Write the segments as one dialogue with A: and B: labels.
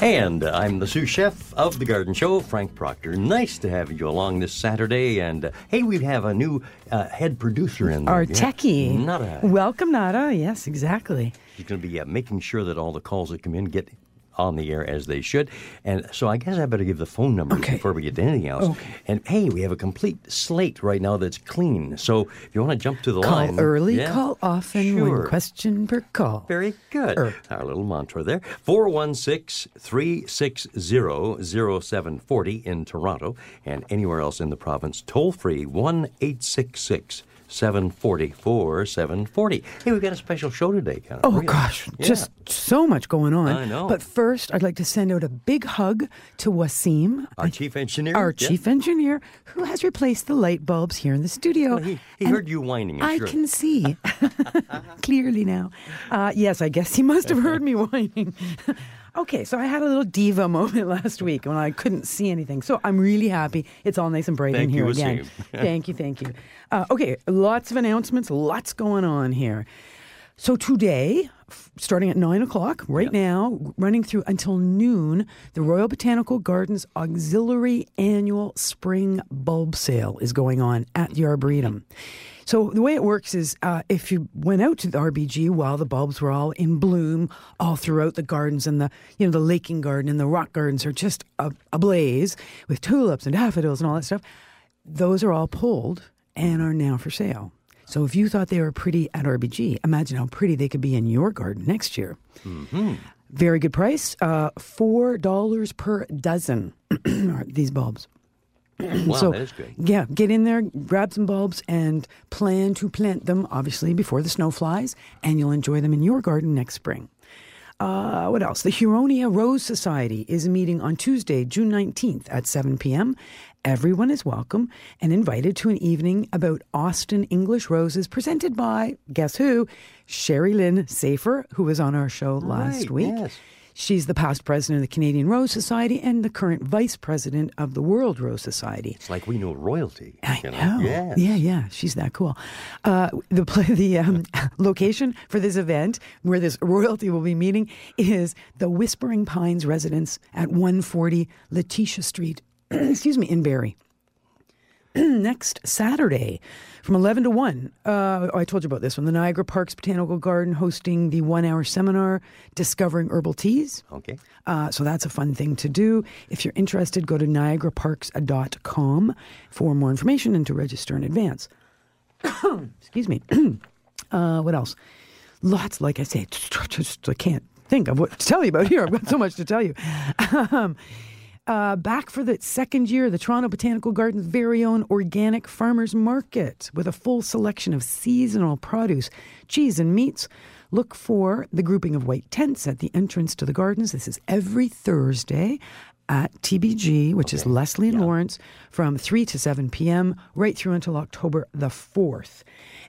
A: And I'm the sous chef of the Garden Show, Frank Proctor. Nice to have you along this Saturday. And uh, hey, we have a new uh, head producer in there.
B: Our
A: Yeah.
B: techie.
A: Nada.
B: Welcome, Nada. Yes, exactly.
A: She's going to be uh, making sure that all the calls that come in get on the air as they should. And so I guess I better give the phone number
B: Okay.
A: before we get to anything else.
B: Okay.
A: And hey, we have a complete slate right now that's clean. So if you want to jump to the
B: Call
A: line.
B: early,
A: yeah,
B: call often,
A: Sure.
B: one question per call.
A: Very good.
B: Er.
A: Our little mantra there. 416 360 0740 in Toronto and anywhere else in the province. Toll free 1 866 744 740. Hey, we've got a special show today. Kind of
B: Oh gosh,
A: Yeah.
B: just so much going on.
A: I know.
B: But first, I'd like to send out a big hug to Wasim,
A: Our chief engineer.
B: our
A: Yeah.
B: chief engineer, who has replaced the light bulbs here in the studio.
A: Well, he he heard you whining. I'm
B: I
A: sure.
B: can see clearly now. Uh, yes, I guess he must have heard me whining. Okay, so I had a little diva moment last week when I couldn't see anything. So I'm really happy. It's all nice and bright in here
A: you,
B: again. Thank you, thank you. Uh, okay, lots of announcements, lots going on here. So today, starting at nine o'clock, right now, running through until noon, the Royal Botanical Gardens Auxiliary Annual Spring Bulb Sale is going on at the Arboretum. So the way it works is, uh, if you went out to the RBG while the bulbs were all in bloom, all throughout the gardens and the you know the Laking Garden and the Rock Gardens are just ablaze with tulips and daffodils and all that stuff. Those are all pulled and are now for sale. So if you thought they were pretty at RBG, imagine how pretty they could be in your garden next year. Very good price, uh, four dollars per dozen. these bulbs.
A: Wow,
B: so
A: that is good.
B: yeah, get in there, grab some bulbs, and plan to plant them obviously before the snow flies, and you'll enjoy them in your garden next spring. Uh, what else? The Huronia Rose Society is meeting on Tuesday, June 19th at 7 p.m. Everyone is welcome and invited to an evening about Austin English roses presented by, guess who? Sherry Lynn Safer, who was on our show last
A: Right,
B: week.
A: yes.
B: She's the past president of the Canadian Rose Society and the current vice president of the World Rose Society.
A: It's like we know royalty.
B: I
A: you
B: know.
A: Yes.
B: Yeah, yeah. She's that cool. Uh, the the um, location for this event, where this royalty will be meeting, is the Whispering Pines residence at 140 Letitia Street. excuse me, in Barrie. Next Saturday, from 11 to 1. Uh, oh, I told you about this one. The Niagara Parks Botanical Garden hosting the one hour seminar, Discovering Herbal Teas.
A: Okay.
B: Uh, so that's a fun thing to do. If you're interested, go to niagaraparks.com for more information and to register in advance. Excuse me. uh, what else? Lots, like I say, just I can't think of what to tell you about here. I've got so much to tell you. Um, uh, back for the second year, the Toronto Botanical Gardens' very own organic farmers market with a full selection of seasonal produce, cheese, and meats. Look for the grouping of white tents at the entrance to the gardens. This is every Thursday at TBG, which is Leslie and Lawrence, from 3 to 7 p.m., right through until October the 4th.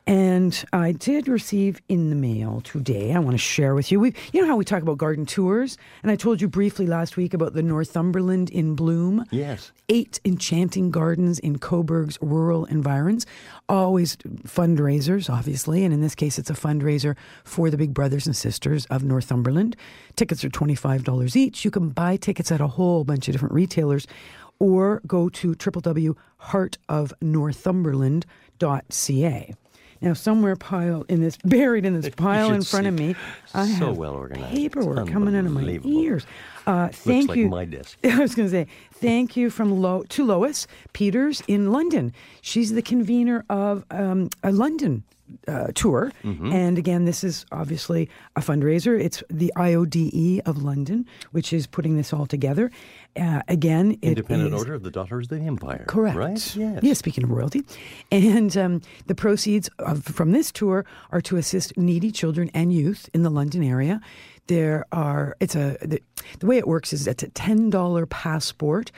B: And I did receive in the mail today, I want to share with you. We, you know how we talk about garden tours? And I told you briefly last week about the Northumberland in Bloom.
A: Yes.
B: Eight enchanting gardens in Cobourg's rural environs. Always fundraisers, obviously. And in this case, it's a fundraiser for the big brothers and sisters of Northumberland. Tickets are $25 each. You can buy tickets at a whole bunch of different retailers or go to www.heartofnorthumberland.ca. Now, somewhere piled in this, buried in this pile in front of me, I
A: So
B: have
A: well organized.
B: paperwork coming out of my ears. Uh, thank
A: like
B: you.
A: my desk.
B: I was going to say thank you from Lo- to Lois Peters in London. She's the convener of um, a London uh, tour. And again, this is obviously a fundraiser. It's the IODE of London, which is putting this all together. Uh, again, it
A: Independent
B: is-
A: Order of the Daughters of the Empire.
B: Correct.
A: Right? Yes.
B: Yeah, speaking of royalty. And um, the proceeds of, from this tour are to assist needy children and youth in the London area. There are, it's a, the, the way it works is it's a $10 passport.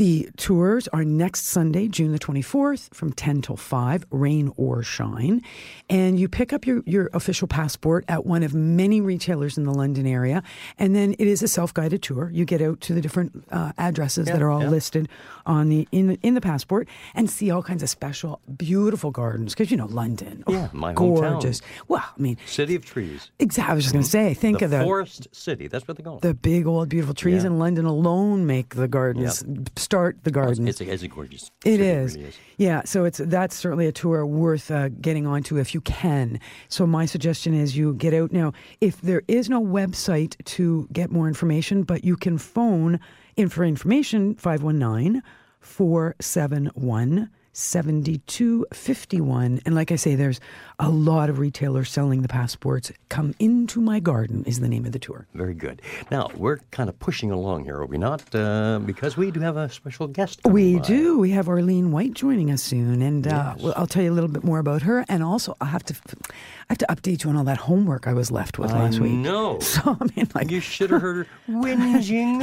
B: The tours are next Sunday, June the 24th, from 10 till 5, rain or shine. And you pick up your, your official passport at one of many retailers in the London area. And then it is a self guided tour. You get out to the different uh, addresses that are all
A: yeah.
B: listed on the in, in the passport and see all kinds of special, beautiful gardens. Because, you know, London. oh,
A: Yeah, my hometown.
B: Gorgeous. Well, I mean,
A: City of Trees.
B: exactly. I was just going to say, think
A: the
B: of the.
A: Forest City. That's what they call it.
B: the big old beautiful trees
A: Yeah.
B: in London alone make the gardens start the garden.
A: It's a, it's gorgeous.
B: It
A: city,
B: is.
A: really is.
B: Yeah, so it's that's certainly a tour worth uh, getting onto if you can. So my suggestion is you get out now. If there is no website to get more information, but you can phone in for information 519 471 7251 and like i say there's a lot of retailers selling the passports come into my garden is the name of the tour
A: Very good. Now, we're kind of pushing along here, are we not? Uh, because we do have a special guest.
B: We
A: by.
B: do. We have Arlene White joining us soon, and uh, well, I'll tell you a little bit more about her. And also, I have to, I have to update you on all that homework I was left with
A: I
B: last week.
A: No.
B: So I mean, like,
A: You should have heard her whinging.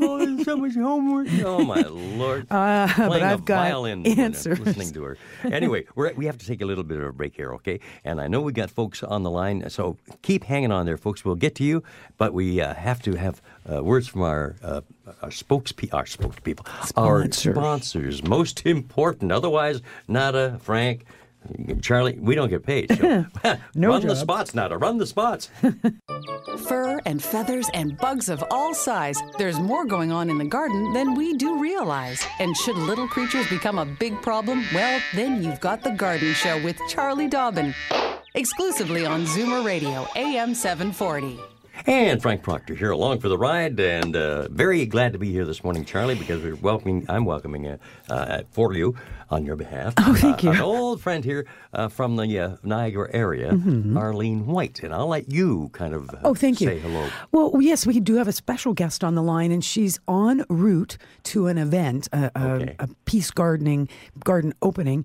A: Oh, so much homework. Oh, my Lord.
B: Uh, but I've
A: a
B: got
A: violin
B: answers.
A: listening to her. Anyway, we're, we have to take a little bit of a break here, okay? And I know we got folks on the line, so keep hanging on there, folks. We'll get to you, but we uh, have to have uh, words from our uh, our spokespe- our spokespeople, our
B: Sponsors.
A: sponsors. Most important. Otherwise, Nada, Frank, Charlie, we don't get paid. So.
B: No
A: run the spots, Nada. Run the spots.
C: Fur and feathers and bugs of all size. There's more going on in the garden than we do realize. And should little creatures become a big problem, well, then you've got The Garden Show with Charlie Dobbin. Exclusively on Zoomer Radio, AM 740.
A: And Frank Proctor here along for the ride, and uh, very glad to be here this morning, Charlie, because we're welcoming. I'm welcoming uh, uh, for you on your behalf.
B: Oh, thank
A: uh,
B: you.
A: An old friend here uh, from the uh, Niagara area, Arlene White, and I'll let you kind of uh,
B: Mm-hmm. Oh, thank you.
A: say hello.
B: Well, yes, we do have a special guest on the line, and she's en route to an event, a, a,
A: Okay.
B: a peace gardening garden opening.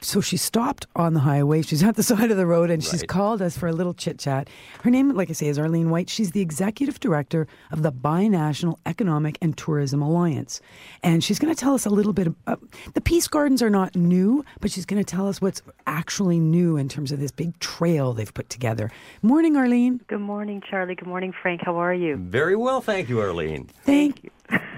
B: Uh, so she stopped on the highway. She's at the side of the road, and she's
A: Right.
B: called us for a little chit chat. Her name, like I say, is Arlene White. She's the executive director of the Binational Economic and Tourism Alliance, and she's going to tell us a little bit. About, the peace gardens are not new, but she's going to tell us what's actually new in terms of this big trail they've put together. Morning, Arlene.
D: Good morning, Charlie. Good morning, Frank. How are you?
A: Very well, thank you, Arlene.
B: Thank you.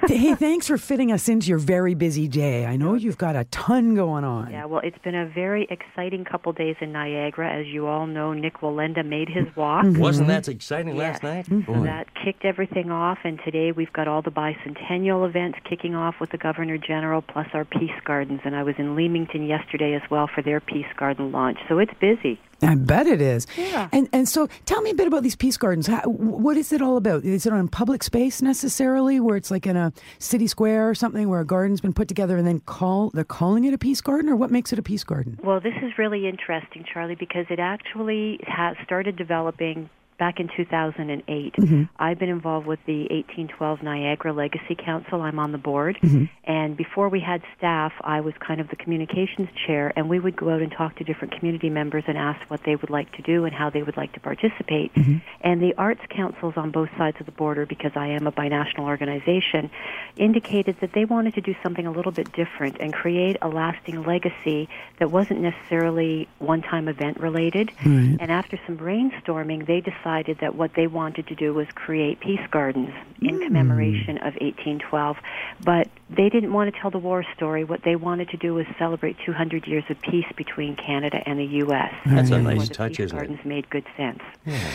B: Hey, thanks for fitting us into your very busy day. I know you've got a ton going on.
D: Yeah, well, it's been a very exciting couple days in Niagara. As you all know, Nik Wallenda made his walk. Mm-hmm.
A: Wasn't that exciting last
D: Yes.
A: night? Mm-hmm.
D: So
A: Boy.
D: that kicked everything off, and today we've got all the bicentennial events kicking off with the Governor General plus our Peace Gardens. And I was in Leamington yesterday as well for their Peace Garden launch. So it's busy.
B: I bet it is.
D: Yeah.
B: And and so tell me a bit about these peace gardens. How, what is it all about? Is it on public space necessarily, where it's like in a city square or something, where a garden's been put together and then call they're calling it a peace garden, or what makes it a peace garden?
D: Well, this is really interesting, Charlie, because it actually has started developing back in 2008. Mm-hmm. I've been involved with the 1812 Niagara Legacy Council. I'm on the board. Mm-hmm. And before we had staff, I was kind of the communications chair, and we would go out and talk to different community members and ask what they would like to do and how they would like to participate. Mm-hmm. And the arts councils on both sides of the border, because I am a binational organization, indicated that they wanted to do something a little bit different and create a lasting legacy that wasn't necessarily one time event related. And after some brainstorming, they decided that what they wanted to do was create peace gardens in commemoration of 1812. But they didn't want to tell the war story. What they wanted to do was celebrate 200 years of peace between Canada and the U.S.
A: That's a nice touch, isn't it?
D: gardens made good sense.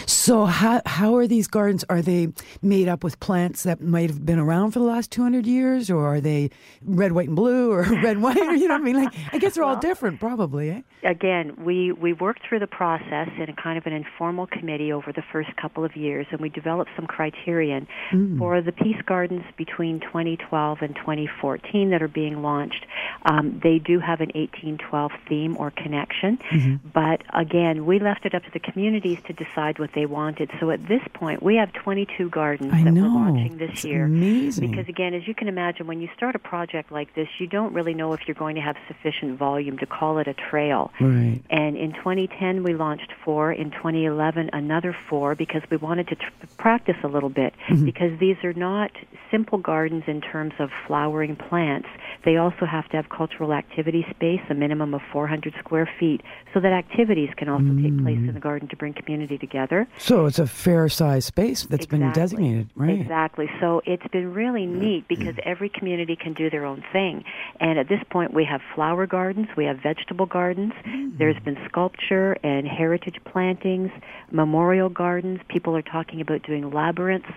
B: So how how are these gardens? Are they made up with plants that might have been around for the last two hundred years, or are they red, white, and blue, or red, white? Or, you know what I mean? Like I guess they're all different, probably. Eh?
D: again, we, we worked through the process in a kind of an informal committee over the first couple of years, and we developed some criterion for the peace gardens between 2012 and 2014 that are being launched. Um, they do have an 1812 theme or connection,
B: Mm-hmm.
D: but again, we left it up to the communities to decide what they wanted. So at this point, we have 22 gardens
B: I
D: that
B: know.
D: we're launching this
B: It's
D: year.
B: amazing.
D: Because again, as you can imagine, when you start a project like this, you don't really know if you're going to have sufficient volume to call it a trail.
B: Right.
D: And in 2010, we launched four. In 2011, another because we wanted to tr- practice a little bit
B: Mm-hmm.
D: because these are not simple gardens in terms of flowering plants. They also have to have cultural activity space, a minimum of 400 square feet, so that activities can also take place
B: Mm.
D: in the garden to bring community together.
B: So it's a fair size space that's been designated, right?
D: Exactly. So it's been really neat because every community can do their own thing. And at this point, we have flower gardens, we have vegetable gardens. There's been sculpture and heritage plantings, memorial gardens. People are talking about doing labyrinths.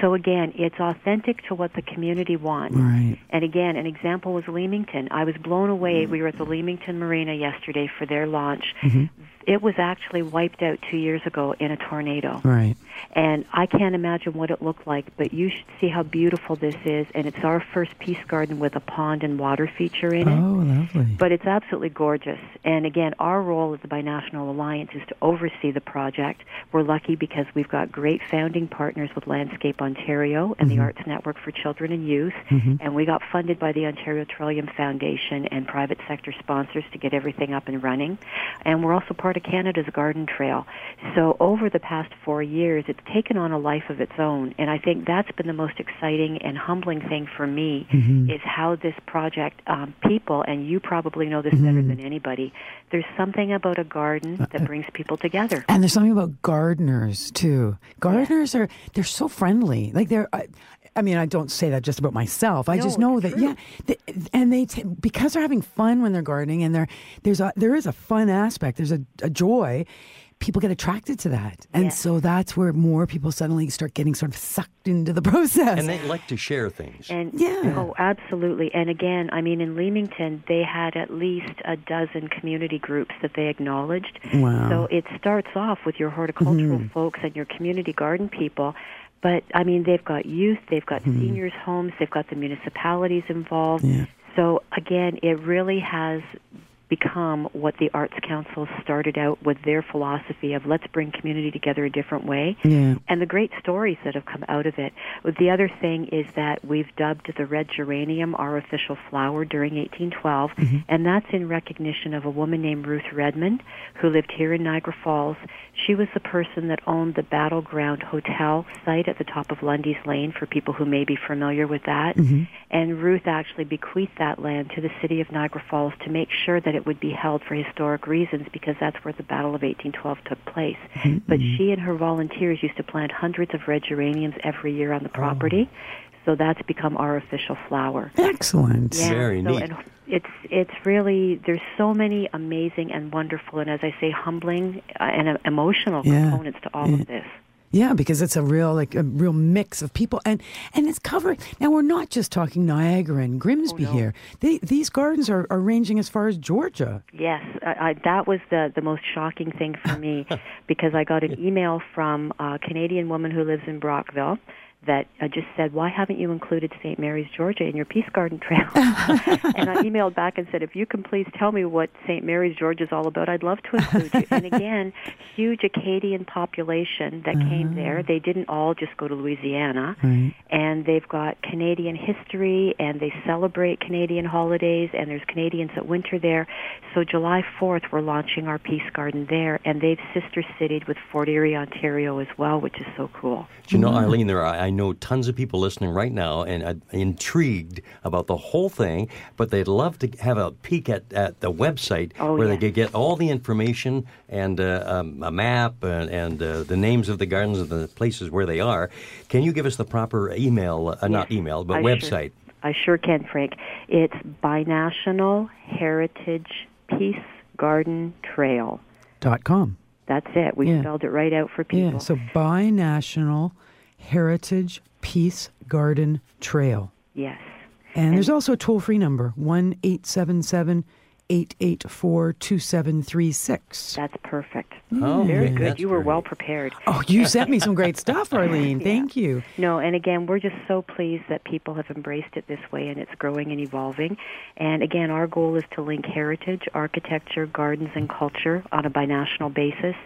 D: So again, it's authentic to what the community wants.
B: Right.
D: And again, an example was Leamington. I was blown away. We were at the Leamington Marina yesterday for their launch. Mm-hmm. It was actually wiped out two years ago in a tornado.
B: Right.
D: And I can't imagine what it looked like, but you should see how beautiful this is. And it's our first peace garden with a pond and water feature in it.
B: Oh, lovely.
D: But it's absolutely gorgeous. And again, our role at the Binational Alliance is to oversee the project. We're lucky because we've got great founding partners with Landscape Ontario and the mm-hmm. Arts Network for Children and Youth. Mm-hmm. And we got funded by the Ontario Trillium Foundation and private sector sponsors to get everything up and running. And we're also part of Canada's Garden Trail. So over the past four years, it's taken on a life of its own. And I think that's been the most exciting and humbling thing for me mm-hmm. is how this project, um, people, and you probably know this better mm-hmm. than anybody, there's something about a garden uh, that uh, brings people together.
B: And there's something about gardeners too. Gardeners are they're so friendly. Like they're. I, I mean, I don't say that just about myself. I
D: No,
B: just know that
D: true.
B: yeah, they, and they t- because they're having fun when they're gardening, and there there's a there is a fun aspect. There's a, a joy. People get attracted to that, and
D: Yes.
B: so that's where more people suddenly start getting sort of sucked into the process.
A: And they like to share things.
D: And
B: Yeah.
D: oh, absolutely. And again, I mean, in Leamington, they had at least a dozen community groups that they acknowledged.
B: Wow.
D: So it starts off with your horticultural
B: Mm-hmm.
D: folks and your community garden people. But I mean, they've got youth, they've got seniors' homes, they've got the municipalities involved.
B: Mm-hmm. Yeah.
D: So again, it really has become what the Arts Council started out with their philosophy of let's bring community together a different way
B: yeah,
D: and the great stories that have come out of it. The other thing is that we've dubbed the red geranium our official flower during 1812, mm-hmm. and that's in recognition of a woman named Ruth Redmond who lived here in Niagara Falls. She was the person that owned the Battleground Hotel site at the top of Lundy's Lane for people who may be familiar with that. Mm-hmm. And Ruth actually bequeathed that land to the city of Niagara Falls to make sure that it would be held for historic reasons because that's where the Battle of 1812 took place. But she and her volunteers used to plant hundreds of red geraniums every year on the property. So that's become our official flower.
B: excellent.
D: Yeah,
A: Very
D: so,
A: neat.
D: And it's it's really there's so many amazing and wonderful and as I say humbling uh, and uh, emotional
B: Yeah.
D: components to all of this.
B: Yeah, because it's a real like a real mix of people, and and it's covered. Now we're not just talking Niagara and Grimsby
D: Oh, no.
B: here. They, these gardens are, are ranging as far as Georgia.
D: Yes, I, I, that was the the most shocking thing for me because I got an email from a Canadian woman who lives in Brockville that uh, just said, "Why haven't you included St. Mary's, Georgia, in your Peace Garden Trail?" and I emailed back and said, "If you can please tell me what St. Mary's, Georgia is all about, I'd love to include you." and again, huge Acadian population that came there. They didn't all just go to Louisiana,
B: Right.
D: and they've got Canadian history, and they celebrate Canadian holidays, and there's Canadians that winter there. So July 4th, we're launching our Peace Garden there, and they've sister citied with Fort Erie, Ontario as well, which is so cool.
A: Do you know, Arlene, there are, I know tons of people listening right now and uh, intrigued about the whole thing, but they'd love to have a peek at, at the website
D: Oh,
A: where they could get all the information and uh, um, a map and, and uh, the names of the gardens and the places where they are. Can you give us the proper email, uh, not email, but
D: I
A: website?
D: Sure, I sure can, Frank. It's Binational Heritage Peace Garden Trail.
B: Dot com.
D: That's it. We
B: Yeah.
D: spelled it right out for people.
B: Yeah. So Binational Heritage Peace Garden Trail.
D: yes.
B: And, there's also a toll free number, 1 877 884 2736.
D: That's perfect. Mm.
A: Oh,
D: Very
A: okay,
D: good. You were
A: great.
D: well prepared.
B: Oh, you sent me some great stuff, Arlene. Thank you.
D: No, and again, we're just so pleased that people have embraced it this way and it's growing and evolving. And again, our goal is to link heritage, architecture, gardens, and culture on a binational basis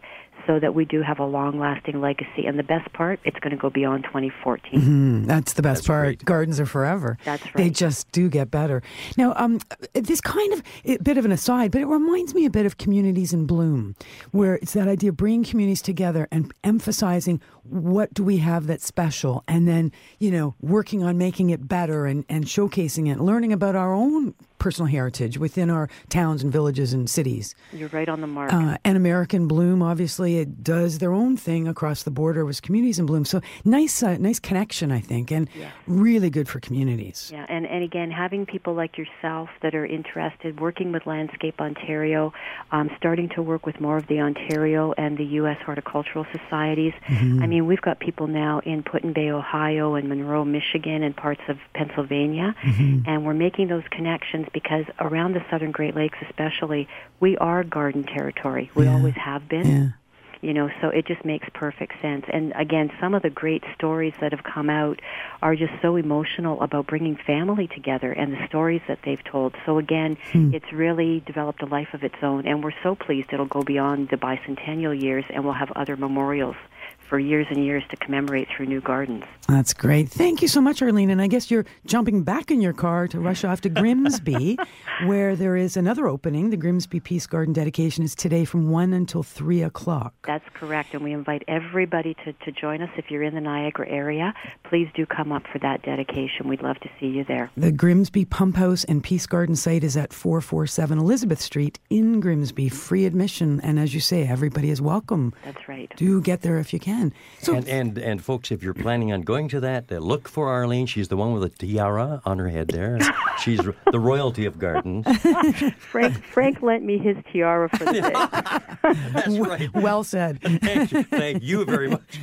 D: so that we do have a long lasting legacy. And the best part, it's going to go beyond 2014.
B: Mm, that's the best
A: That's
B: part.
A: great.
B: Gardens are forever.
D: That's right.
B: They just do get better. Now, um, this kind of a bit of an aside, but it reminds me a bit of communities in bloom, where it's that idea of bringing communities together and emphasizing what do we have that's special, and then you know working on making it better and, and showcasing it, learning about our own personal heritage within our towns and villages and cities.
D: You're right on the mark.
B: Uh, and American Bloom, obviously, it does their own thing across the border with communities in bloom. So nice, uh, nice connection, I think, and really good for communities.
D: Yeah, and, and again, having people like yourself that are interested, working with Landscape Ontario, um, starting to work with more of the Ontario and the U.S. horticultural societies. I mean, we've got people now in Put-in-Bay, Ohio, and Monroe, Michigan, and parts of Pennsylvania, and we're making those connections because around the Southern Great Lakes, especially, we are garden territory. We
B: Yeah.
D: always have been
B: Yeah.
D: you know so it just makes perfect sense and again some of the great stories that have come out are just so emotional about bringing family together and the stories that they've told so again hmm. it's really developed a life of its own and we're so pleased it'll go beyond the bicentennial years and we'll have other memorials for years and years to commemorate through new gardens
B: That's great. Thank you so much, Arlene. And I guess you're jumping back in your car to rush off to Grimsby, where there is another opening. The Grimsby Peace Garden dedication is today from 1 until 3 o'clock.
D: That's correct, and we invite everybody to, to join us. If you're in the Niagara area, please do come up for that dedication. We'd love to see you there.
B: The Grimsby Pump House and Peace Garden site is at 447 Elizabeth Street in Grimsby. Free admission. And as you say, everybody is welcome.
D: That's right.
B: Do get there if you can. So,
A: And, and and folks, if you're planning on going to that, uh, look for Arlene. She's the one with a tiara on her head there. She's the royalty of gardens.
D: Frank Frank lent me his tiara for the day.
A: That's right.
B: well said.
A: Thank you, thank you very much.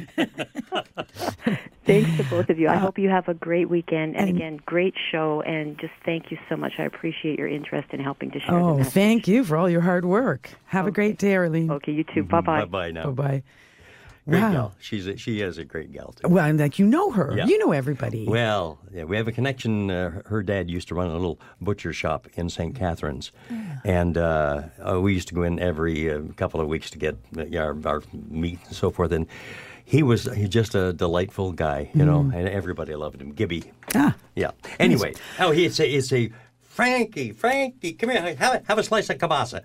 D: Thanks to both of you. I hope you have a great weekend. And, again, great show. And just thank you so much. I appreciate your interest in helping to share the
B: Oh,
D: message.
B: thank you for all your hard work. Have a great day, Arlene.
D: Okay, you too. Bye bye.
A: Bye bye now.
B: Bye bye.
A: Great
B: Wow.
A: gal. She's a, she is a great gal too.
B: Well, and like you know her.
A: Yeah.
B: You know everybody.
A: Well, yeah, we have a connection. Uh, her dad used to run a little butcher shop in St. Catharines, and uh, uh, we used to go in every uh, couple of weeks to get uh, our, our meat and so forth. And he was he just a delightful guy, you know, and everybody loved him. Gibby,
B: ah,
A: yeah. Anyway, oh, he it's a, it's a Frankie, Frankie, come here, have a, have a slice of kielbasa.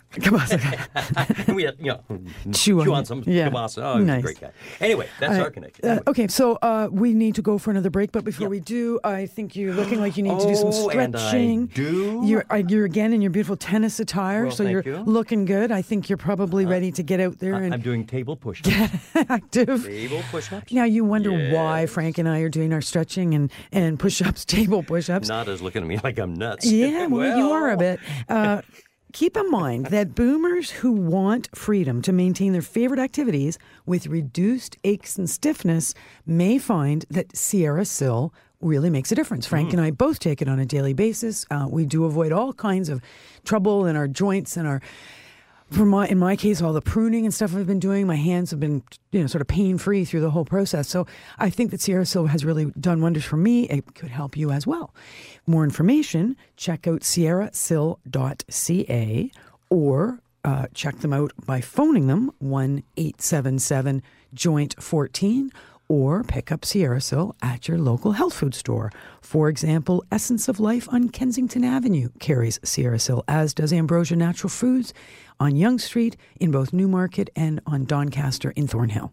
B: on.
A: we had, you know,
B: Chew on it.
A: some
B: Yeah.
A: kielbasa. Oh,
B: Nice.
A: a great guy. Anyway, that's
B: Uh,
A: our connection.
B: uh, okay, so uh, we need to go for another break, but before we do, I think you're looking like you need to do some
A: Oh, and I
B: stretching.
A: do?
B: You're, uh, you're again in your beautiful tennis attire,
A: Well,
B: so you're
A: you. Uh,
B: looking good. I think you're probably ready to get out there and
A: I'm doing table push-ups.
B: active.
A: table push-ups.
B: Now you wonder why Frank and I are doing our stretching and, and push-ups, table push-ups.
A: Not looking at me like I'm nuts.
B: Yeah, well, you are a bit. Uh, keep in mind that boomers who want freedom to maintain their favorite activities with reduced aches and stiffness may find that Sierra Sil really makes a difference. Frank and I both take it on a daily basis. Uh, we do avoid all kinds of trouble in our joints and our. For my, in my case, all the pruning and stuff I've been doing, my hands have been, you know, sort of pain free through the whole process. So I think that Sierra Sil has really done wonders for me. It could help you as well. More information, check out sierrasil.ca or uh, check them out by phoning them 1 877 Joint 14 or pick up Sierra Sil at your local health food store. For example, Essence of Life on Kensington Avenue carries Sierra Sil, as does Ambrosia Natural Foods on Yonge Street in both Newmarket and on Doncaster in Thornhill.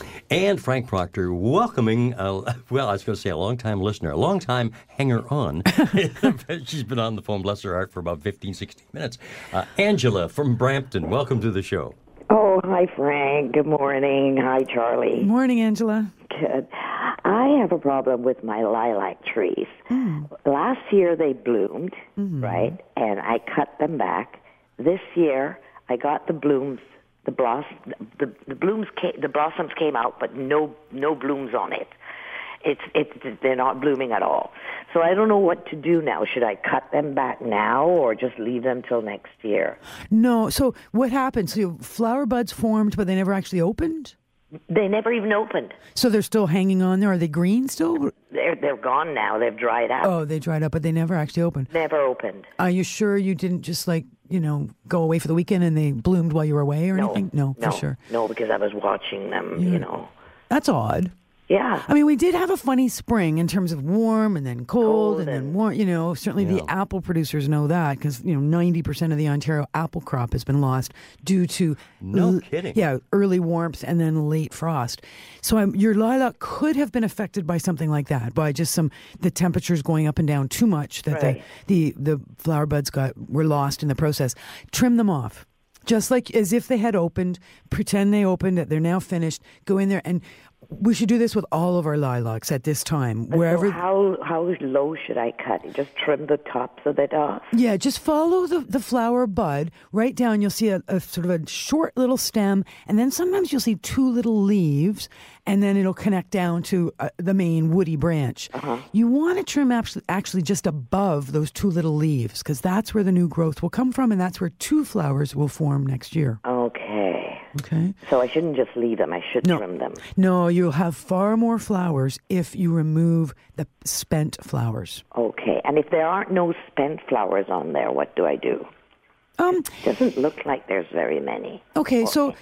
A: And Frank Proctor welcoming, uh, well, I was going to say a long-time listener, a long-time hanger-on. She's been on the phone, bless her heart, for about 15, 16 minutes. Uh, Angela from Brampton, welcome to the show.
E: Oh, hi, Frank. Good morning. Hi, Charlie.
B: Morning, Angela.
E: Good. I have a problem with my lilac trees.
B: Hmm.
E: Last year they bloomed,
B: Mm-hmm.
E: right? And I cut them back. This year I got the blooms, the bloss, the, the blooms, came, the blossoms came out, but no no blooms on it. It's it's they're not blooming at all. So I don't know what to do now. Should I cut them back now or just leave them till next year?
B: No. So what happened? So flower buds formed, but they never actually opened.
E: They never even opened.
B: So they're still hanging on there. Are they green still?
E: They're they're gone now. They've dried out.
B: Oh, they dried up, but they never actually opened.
E: Never opened.
B: Are you sure you didn't just like you know go away for the weekend and they bloomed while you were away or
E: No,
B: anything? No,
E: no,
B: for sure.
E: No, because I was watching them. You know.
B: That's odd.
E: Yeah.
B: I mean, we did have a funny spring in terms of warm and then cold,
E: Cold
B: and, then warm. You know, certainly the apple producers know that because you know ninety percent of the Ontario apple crop has been lost due to
A: No kidding.
B: Yeah, early warmth and then late frost. So um, your lilac could have been affected by something like that, by just some the temperatures going up and down too much that
E: Right.
B: the the the flower buds got were lost in the process. Trim them off. Just like as if they had opened, pretend they opened, that they're now finished. Go in there, and we should do this with all of our lilacs at this time. Wherever,
E: So how how low should I cut? Just trim the tops of it off.
B: yeah, just follow the, the flower bud right down. You'll see a, a sort of a short little stem, and then sometimes you'll see two little leaves, and then it'll connect down to uh, the main woody branch. You want to trim actually, actually just above those two little leaves because that's where the new growth will come from, and that's where two flowers will form next year.
E: Okay.
B: Okay.
E: So I shouldn't just leave them. I should
B: No.
E: trim them.
B: No, you'll have far more flowers if you remove the spent flowers.
E: Okay. And if there aren't no spent flowers on there, what do I do?
B: Um,
E: Doesn't look like there's very many.
B: okay, so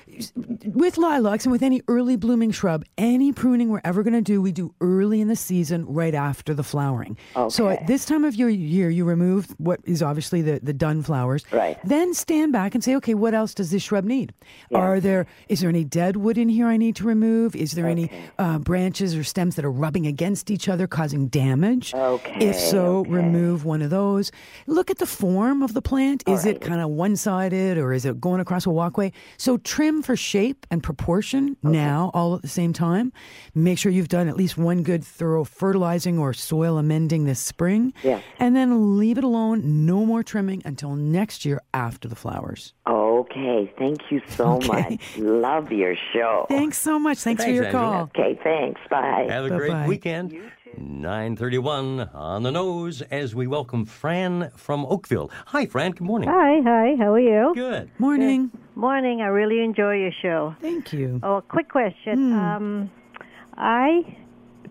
B: with lilacs and with any early blooming shrub, any pruning we're ever going to do, we do early in the season, right after the flowering. So
E: Okay.
B: at this time of your year, you remove what is obviously the, the done flowers.
E: Right.
B: Then stand back and say, okay, what else does this shrub need? Are there is there any dead wood in here I need to remove? Is there any uh, branches or stems that are rubbing against each other, causing damage?
E: Okay,
B: If so,
E: okay.
B: remove one of those. Look at the form of the plant. Is it kind of one sided or is it going across a walkway? So trim for shape and proportion now, all at the same time. Make sure you've done at least one good thorough fertilizing or soil amending this spring.
E: Yes.
B: And then leave it alone. No more trimming until next year after the flowers.
E: Okay. Thank you so
B: Okay.
E: much. Love your show.
B: Thanks so much. Thanks, for your
A: Andrea.
B: call.
E: Okay. Thanks. Bye.
A: Have a
B: Bye-bye.
A: great weekend. 931 on the nose as we welcome Fran from Oakville. Hi, Fran. Good morning.
F: Hi, hi. How are you?
A: Good.
B: Morning.
F: Morning. I really enjoy your show.
B: Thank you.
F: Oh, a quick question. Um, I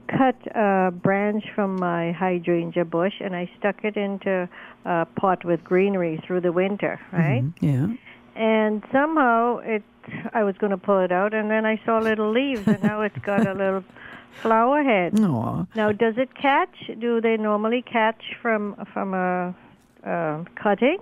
F: cut a branch from my hydrangea bush and I stuck it into a pot with greenery through the winter, right?
B: Yeah.
F: And somehow it, I was going to pull it out, and then I saw little leaves, and now it's got a little flower head.
B: Aw.
F: Now, does it catch? Do they normally catch from from a, a cutting?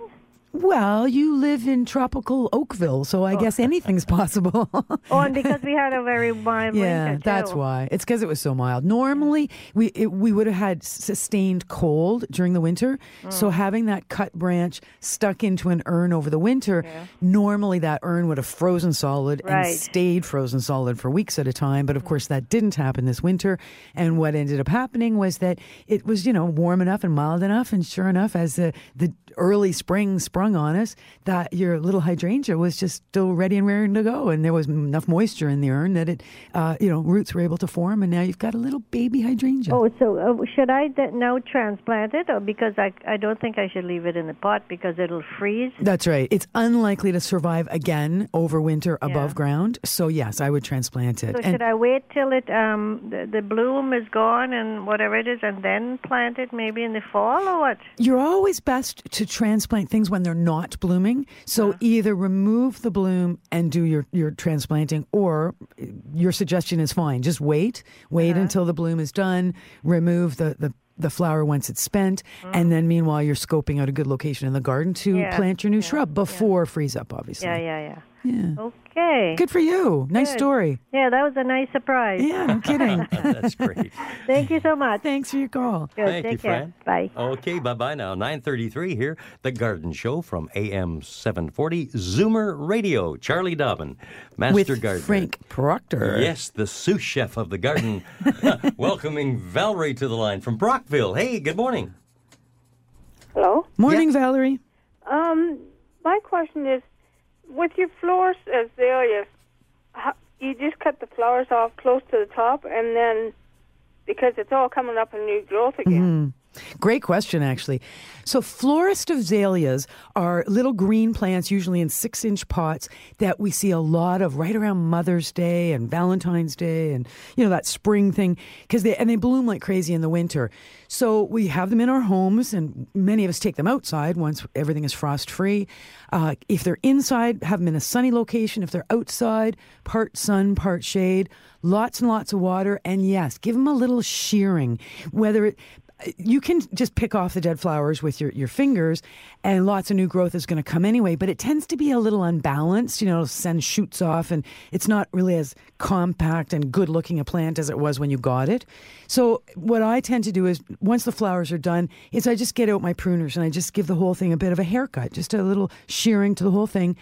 B: Well, you live in tropical Oakville, so I guess anything's possible.
F: Oh, and because we had a very mild
B: yeah,
F: winter,
B: that's why. It's because it was so mild. Normally, we it, we would have had sustained cold during the winter.
F: Mm.
B: So having that cut branch stuck into an urn over the winter, normally that urn would have frozen solid and stayed frozen solid for weeks at a time. But of course, that didn't happen this winter. And what ended up happening was that it was you know warm enough and mild enough, and sure enough, as the the early spring sprung on us, that your little hydrangea was just still ready and raring to go, and there was enough moisture in the urn that it, uh, you know, roots were able to form, and now you've got a little baby hydrangea.
F: Oh, so uh, should I th- now transplant it, or because I I don't think I should leave it in the pot because it'll freeze.
B: That's right. It's unlikely to survive again over winter above
F: Yeah.
B: ground. So yes, I would transplant it.
F: So
B: And-
F: should I wait till it um the, the bloom is gone and whatever it is, and then plant it maybe in the fall or what?
B: You're always best to transplant things when they're not blooming. So either remove the bloom and do your, your transplanting, or your suggestion is fine. Just wait, wait until the bloom is done, remove the, the, the flower once it's spent, and mm. then meanwhile, you're scoping out a good location in the garden to
F: Yeah,
B: plant your new
F: yeah,
B: shrub before freeze up, obviously.
F: Yeah, yeah, yeah.
B: Yeah.
F: Okay.
B: Good for you. Nice
F: Good.
B: story.
F: Yeah, that was a nice surprise.
B: Yeah, no kidding.
A: That's great.
F: Thank you so much.
B: Thanks for your call.
F: Good.
A: Thank
F: Take
A: you,
F: care.
A: Fran.
F: Bye.
A: Okay, bye bye now. 933 here, The Garden Show from AM 740, Zoomer Radio. Charlie Dobbin, Master
B: With
A: Gardener.
B: Frank Proctor.
A: Yes, the sous chef of the garden. Welcoming Valerie to the line from Brockville. Hey, good morning.
G: Hello.
B: Morning, Valerie.
G: Um, my question is, with your florist azaleas, how, you just cut the flowers off close to the top, and then because it's all coming up in new growth again. Mm-hmm.
B: Great question, actually. So, florist azaleas are little green plants, usually in six inch pots, that we see a lot of right around Mother's Day and Valentine's Day and, you know, that spring thing. Cause they, and they bloom like crazy in the winter. So, we have them in our homes, and many of us take them outside once everything is frost free. Uh, if they're inside, have them in a sunny location. If they're outside, part sun, part shade, lots and lots of water. And yes, give them a little shearing, whether it, you can just pick off the dead flowers with your, your fingers and lots of new growth is going to come anyway but it tends to be a little unbalanced. You know send shoots off and it's not really as compact and good looking a plant as it was when you got it. So what i tend to do is once the flowers are done is i just get out my pruners and i just give the whole thing a bit of a haircut just a little shearing to the whole thing.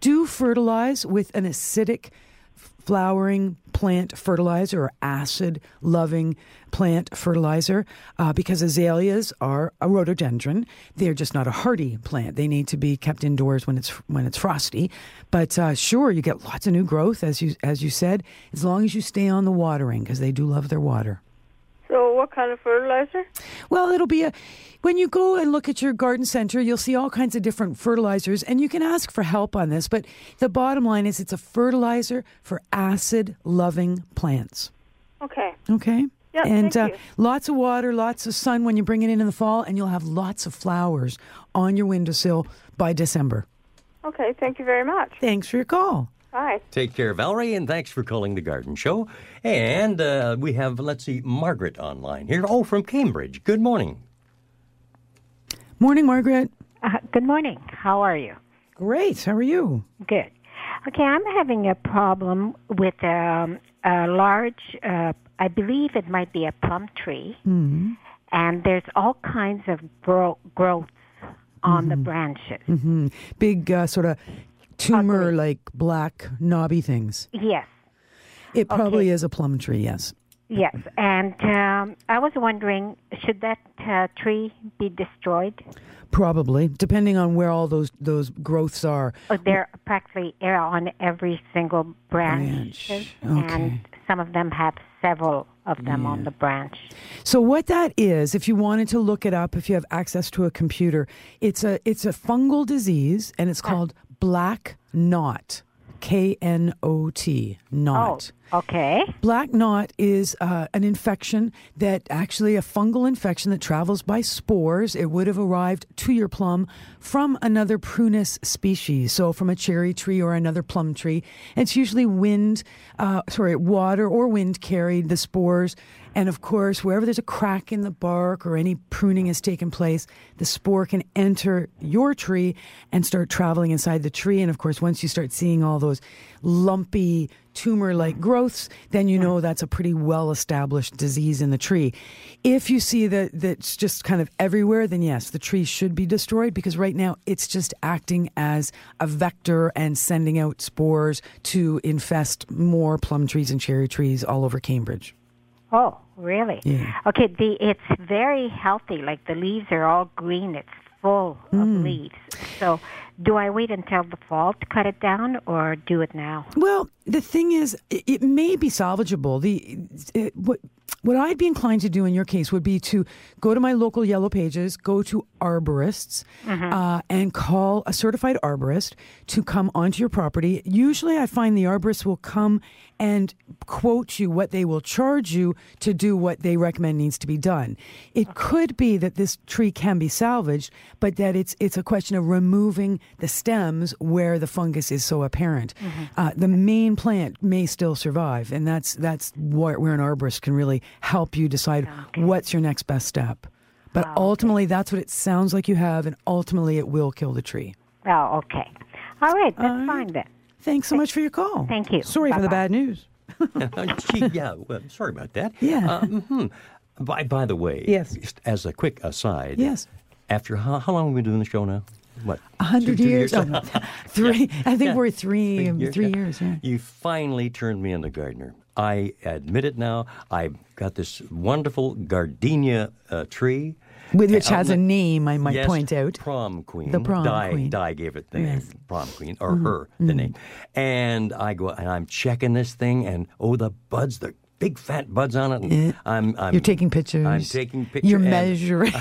B: Do fertilize with an acidic flowering plant fertilizer or acid loving plant fertilizer uh, because azaleas are a rhododendron. They're just not a hardy plant. They need to be kept indoors when it's when it's frosty. But uh, sure you get lots of new growth as you as you said as long as you stay on the watering because they do love their water
G: So, what kind of fertilizer?
B: well, it'll be a when you go and look at your garden center, you'll see all kinds of different fertilizers, and you can ask for help on this. But the bottom line is, it's a fertilizer for acid-loving plants.
G: Okay.
B: Okay.
G: Yeah,
B: and
G: thank
B: uh, lots of water, lots of sun when you bring it in in the fall, and you'll have lots of flowers on your windowsill by December.
G: Okay. Thank you very much.
B: Thanks for your call.
G: Bye.
A: Take care, Valerie, and thanks for calling the Garden Show. And uh, we have, let's see, Margaret online here. Oh, from Cambridge. Good morning.
B: Morning, Margaret.
H: Uh, good morning. How are you?
B: Great. How are you?
H: Good. Okay, I'm having a problem with um, a large, uh, I believe it might be a plum tree,
B: Mm-hmm.
H: and there's all kinds of grow- growths on the branches.
B: hmm Big uh, sort of tumor like black knobby things.
H: Yes,
B: It probably
H: Okay.
B: is a plum tree, yes.
H: yes. And um, I was wondering, should that uh, tree be destroyed?
B: Probably, depending on where all those those growths are.
H: Oh, they're practically on every single branch,
B: Branch.
H: and some of them have several of them on the branch.
B: So what that is, if you wanted to look it up, if you have access to a computer, it's a it's a fungal disease and it's called black knot. K N O T, knot.
H: Oh, okay.
B: Black knot is uh, an infection that actually a fungal infection that travels by spores. It would have arrived to your plum from another prunus species, so from a cherry tree or another plum tree. It's usually wind, uh, sorry, water or wind carried the spores. And of course, wherever there's a crack in the bark or any pruning has taken place, the spore can enter your tree and start traveling inside the tree. And of course, once you start seeing all those lumpy tumor like growths, then you know that's a pretty well established disease in the tree. If you see that that's just kind of everywhere, then yes, the tree should be destroyed because right now it's just acting as a vector and sending out spores to infest more plum trees and cherry trees all over Cambridge.
H: Oh, really?
B: Yeah.
H: Okay, the it's very healthy. Like the leaves are all green. It's full
B: Hmm.
H: of leaves. So, do I wait until the fall to cut it down, or do it now?
B: Well, the thing is, it, it may be salvageable. The it, what what I'd be inclined to do in your case would be to go to my local yellow pages, go to arborists, uh, and call a certified arborist to come onto your property. Usually, I find the arborist will come and quote you what they will charge you to do what they recommend needs to be done. It could be that this tree can be salvaged, but that it's it's a question of removing the stems where the fungus is so apparent. Uh, the main plant may still survive, and that's that's where, where an arborist can really help you decide what's your next best step. But ultimately, that's what it sounds like you have, and ultimately, it will kill the tree.
H: Oh, okay. All right, that's fine then.
B: Thanks so much for your call.
H: Thank you.
B: Sorry for the bad news.
A: Gee, yeah, well, sorry about that.
B: Yeah.
A: Uh, mhm. By, by the way,
B: Yes.
A: just as a quick aside,
B: Yes.
A: After how, how long have we been doing the show now? What?
B: A hundred
A: two- two
B: years? Oh, no. Three. I think
A: Yeah.
B: we're three. um, Three,
A: yeah.
B: years. Yeah.
A: You finally turned me into gardener. I admit it now. I've got this wonderful gardenia uh, tree.
B: With which has a name, I might
A: Yes,
B: point out.
A: Prom queen.
B: The prom
A: Di,
B: queen.
A: Di gave it the
B: Yes. Mm-hmm.
A: name, prom queen, or her the name. And I go and I'm checking this thing, and oh, the buds, the big fat buds on it. And I'm, I'm
B: You're taking pictures.
A: I'm taking pictures.
B: You're measuring.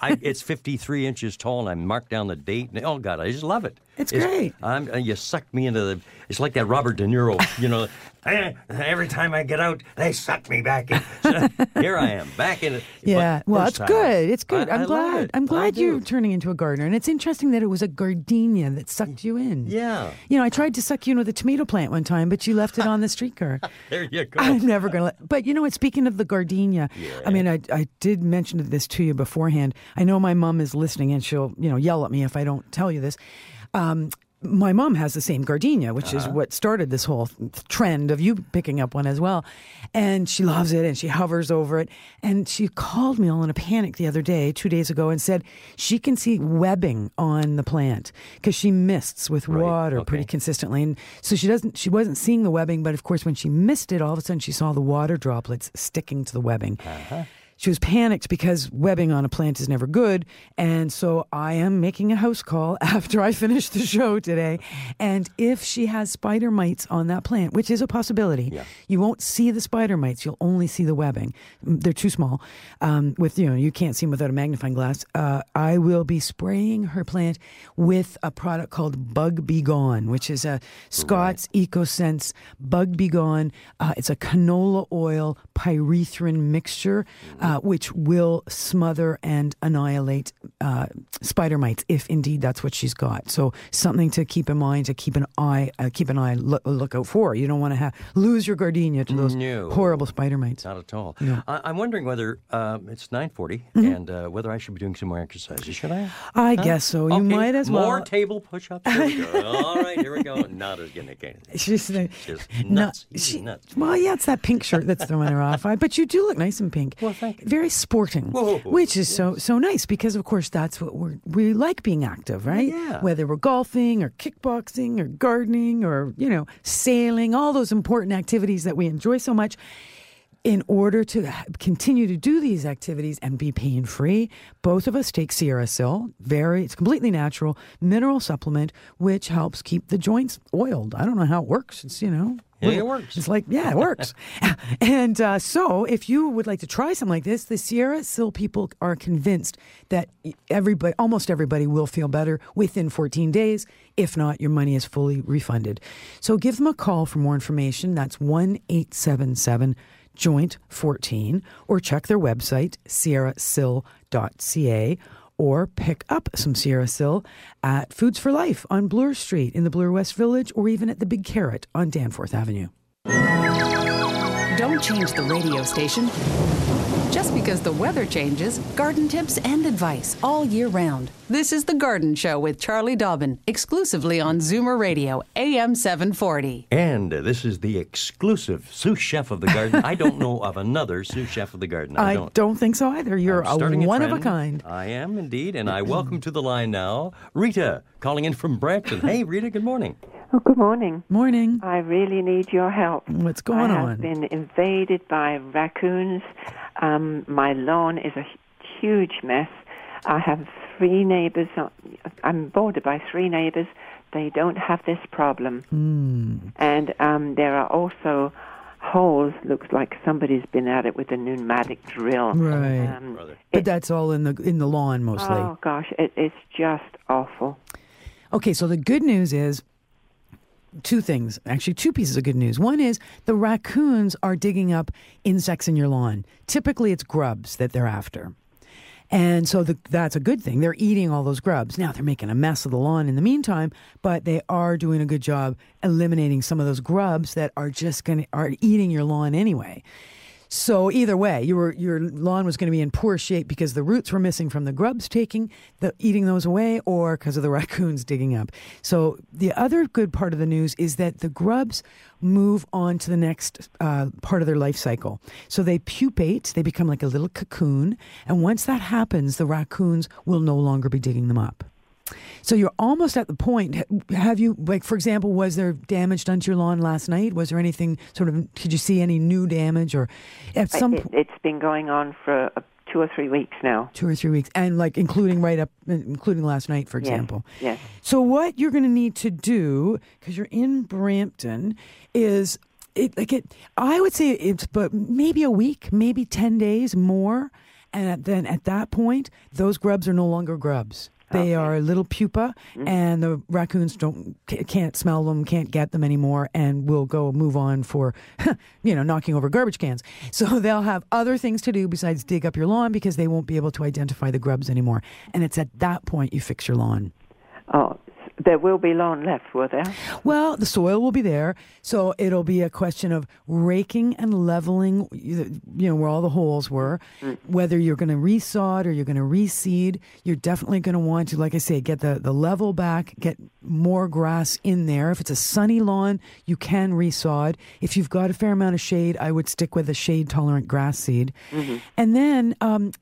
A: I, it's 53 inches tall, and I marked down the date. And, oh God, I just love it.
B: It's great.
A: I'm, uh, you sucked me into the. It's like that Robert De Niro. You know, eh, every time I get out, they suck me back in. Here I am, back in it.
B: Yeah,
A: But
B: well, it's
A: time.
B: good. It's good.
A: I-
B: I'm
A: I
B: glad.
A: it.
B: I'm glad you're turning into a gardener, and it's interesting that it was a gardenia that sucked you in.
A: Yeah.
B: You know, I tried to suck you in with a tomato plant one time, but you left it on the streetcar.
A: There you go.
B: I'm never gonna let. But you know what? Speaking of the gardenia, I mean, I I did mention this to you beforehand. I know my mom is listening, and she'll you know yell at me if I don't tell you this. Um, my mom has the same gardenia, which is what started this whole trend of you picking up one as well. And she loves it and she hovers over it. And she called me all in a panic the other day, two days ago, and said she can see webbing on the plant because she mists with water
A: okay.
B: pretty consistently. And so she doesn't, she wasn't seeing the webbing, but of course, when she missed it, all of a sudden she saw the water droplets sticking to the webbing. She was panicked because webbing on a plant is never good. And so I am making a house call after I finish the show today. And if she has spider mites on that plant, which is a possibility, you won't see the spider mites. You'll only see the webbing. Mm, They're too small. Um, with, you know, you can't see them without a magnifying glass. Uh, I will be spraying her plant with a product called Bug B Gon, which is a Scott's EcoSense Bug B Gon. Uh, it's a canola oil pyrethrin mixture, uh, which will smother and annihilate uh, spider mites, if indeed that's what she's got. So something to keep in mind, to keep an eye, uh, keep an eye look, look out for. You don't want to have lose your gardenia to those
A: No.
B: horrible spider mites.
A: Not at all. I, I'm wondering whether um, it's 9:40
B: Mm-hmm.
A: and uh, whether I should be doing some more exercises. Should I?
B: I guess so. You
A: Okay,
B: might as well.
A: More table push-ups. Here we go. all right, here we go. Not as gonna get anything.
B: She's uh,
A: Just
B: no-
A: nuts.
B: She-
A: nuts.
B: Well, yeah, it's that pink shirt that's throwing her off. I, but you do look nice in pink.
A: Well, thank.
B: Very sporting,
A: Whoa,
B: which is so so nice because, of course, that's what we're we like being active, right?
A: Yeah.
B: Whether we're golfing or kickboxing or gardening or you know sailing, all those important activities that we enjoy so much. In order to continue to do these activities and be pain free, both of us take SierraSil. Very, it's completely natural mineral supplement, which helps keep the joints oiled. I don't know how it works. It's you know,
A: Yeah, it works.
B: It's like yeah, it works. and uh, so, if you would like to try something like this, the SierraSil people are convinced that everybody, almost everybody, will feel better within 14 days. If not, your money is fully refunded. So give them a call for more information. That's one eight seven seven joint 14 or check their website sierrasil.ca or pick up some SierraSil at Foods for Life on Bloor Street in the Bloor West Village or even at the Big Carrot on Danforth Avenue.
C: Don't change the radio station. Just because the weather changes, garden tips and advice all year round. This is The Garden Show with Charlie Dobbin, exclusively on Zoomer Radio, AM 740.
A: And uh, this is the exclusive sous chef of the garden. I don't know of another sous chef of the garden. I,
B: I
A: don't.
B: don't think so either. You're
A: I'm
B: a
A: starting
B: one of a kind.
A: I am indeed, and I welcome to the line now Rita, calling in from Brampton. Hey, Rita. Good morning.
I: Oh, good morning.
B: Morning.
I: I really need your help.
B: What's going
I: I have
B: on?
I: been invaded by raccoons. Um, my lawn is a huge mess. I have three neighbors. I'm bordered by three neighbors. They don't have this problem.
B: Hmm.
I: And um, there are also holes. Looks like somebody's been at it with a pneumatic drill.
B: Right.
I: Um,
B: But that's all in the in the lawn mostly.
I: oh gosh, it, it's just awful.
B: Okay, so the good news is two things, actually, two pieces of good news. One is the raccoons are digging up insects in your lawn. Typically, it's grubs that they're after. And so the, that's a good thing. They're eating all those grubs. Now they're making a mess of the lawn in the meantime, but they are doing a good job eliminating some of those grubs that are just going to are eating your lawn anyway. So either way, you were, your lawn was going to be in poor shape because the roots were missing from the grubs taking the eating those away, or because of the raccoons digging up. So the other good part of the news is that the grubs move on to the next uh, part of their life cycle. So they pupate, they become like a little cocoon, and once that happens, the raccoons will no longer be digging them up. So you're almost at the point. Have you, like, for example, was there damage done to your lawn last night? Was there anything sort of? Did you see any new damage, or at some?
I: It, it's been going on for two or three weeks now.
B: Two or three weeks, and like including right up, including last night, for example.
I: Yes.
B: So what you're going to need to do, because you're in Brampton, is it like it? I would say it's, but maybe a week, maybe ten days more, and then at that point, those grubs are no longer grubs. They are little pupa,
I: Mm-hmm.
B: and the raccoons don't can't smell them, can't get them anymore, and will go move on for, you know, knocking over garbage cans. So they'll have other things to do besides dig up your lawn because they won't be able to identify the grubs anymore. And it's at that point you fix your lawn.
I: Oh, there will be lawn left, will there?
B: Well, the soil will be there, so it'll be a question of raking and leveling, you know, where all the holes were. Whether you're going to resod or you're going to reseed, you're definitely going to want to, like I say, get the, the level back, get more grass in there. If it's a sunny lawn, you can resod. If you've got a fair amount of shade, I would stick with a shade tolerant grass seed. And then um,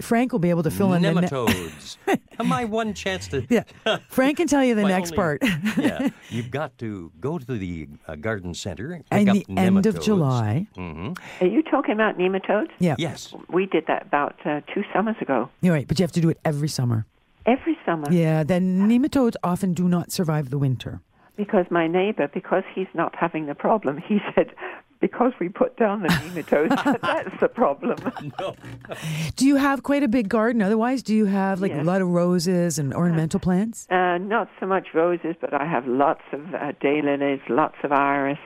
B: Frank will be able to fill in the ne-
A: Nematodes. My one chance to.
B: yeah, Frank can tell you the next
A: only-
B: part.
A: yeah, you've got to go to the uh, garden center and pick
B: And
A: up
B: the end of
A: nematodes.
B: July.
A: hmm
I: Are you talking about nematodes?
B: Yeah.
A: Yes.
I: We did that about uh, two summers ago.
B: You're right, but you have to do it every summer.
I: Every summer.
B: Yeah, then nematodes often do not survive the winter.
I: Because my neighbor, because he's not having the problem, he said, because we put down the nematodes, that's the problem.
B: Do you have quite a big garden? Otherwise, do you have like a lot of roses and ornamental plants?
I: Uh, not so much roses, but I have lots of uh, daylilies, lots of iris,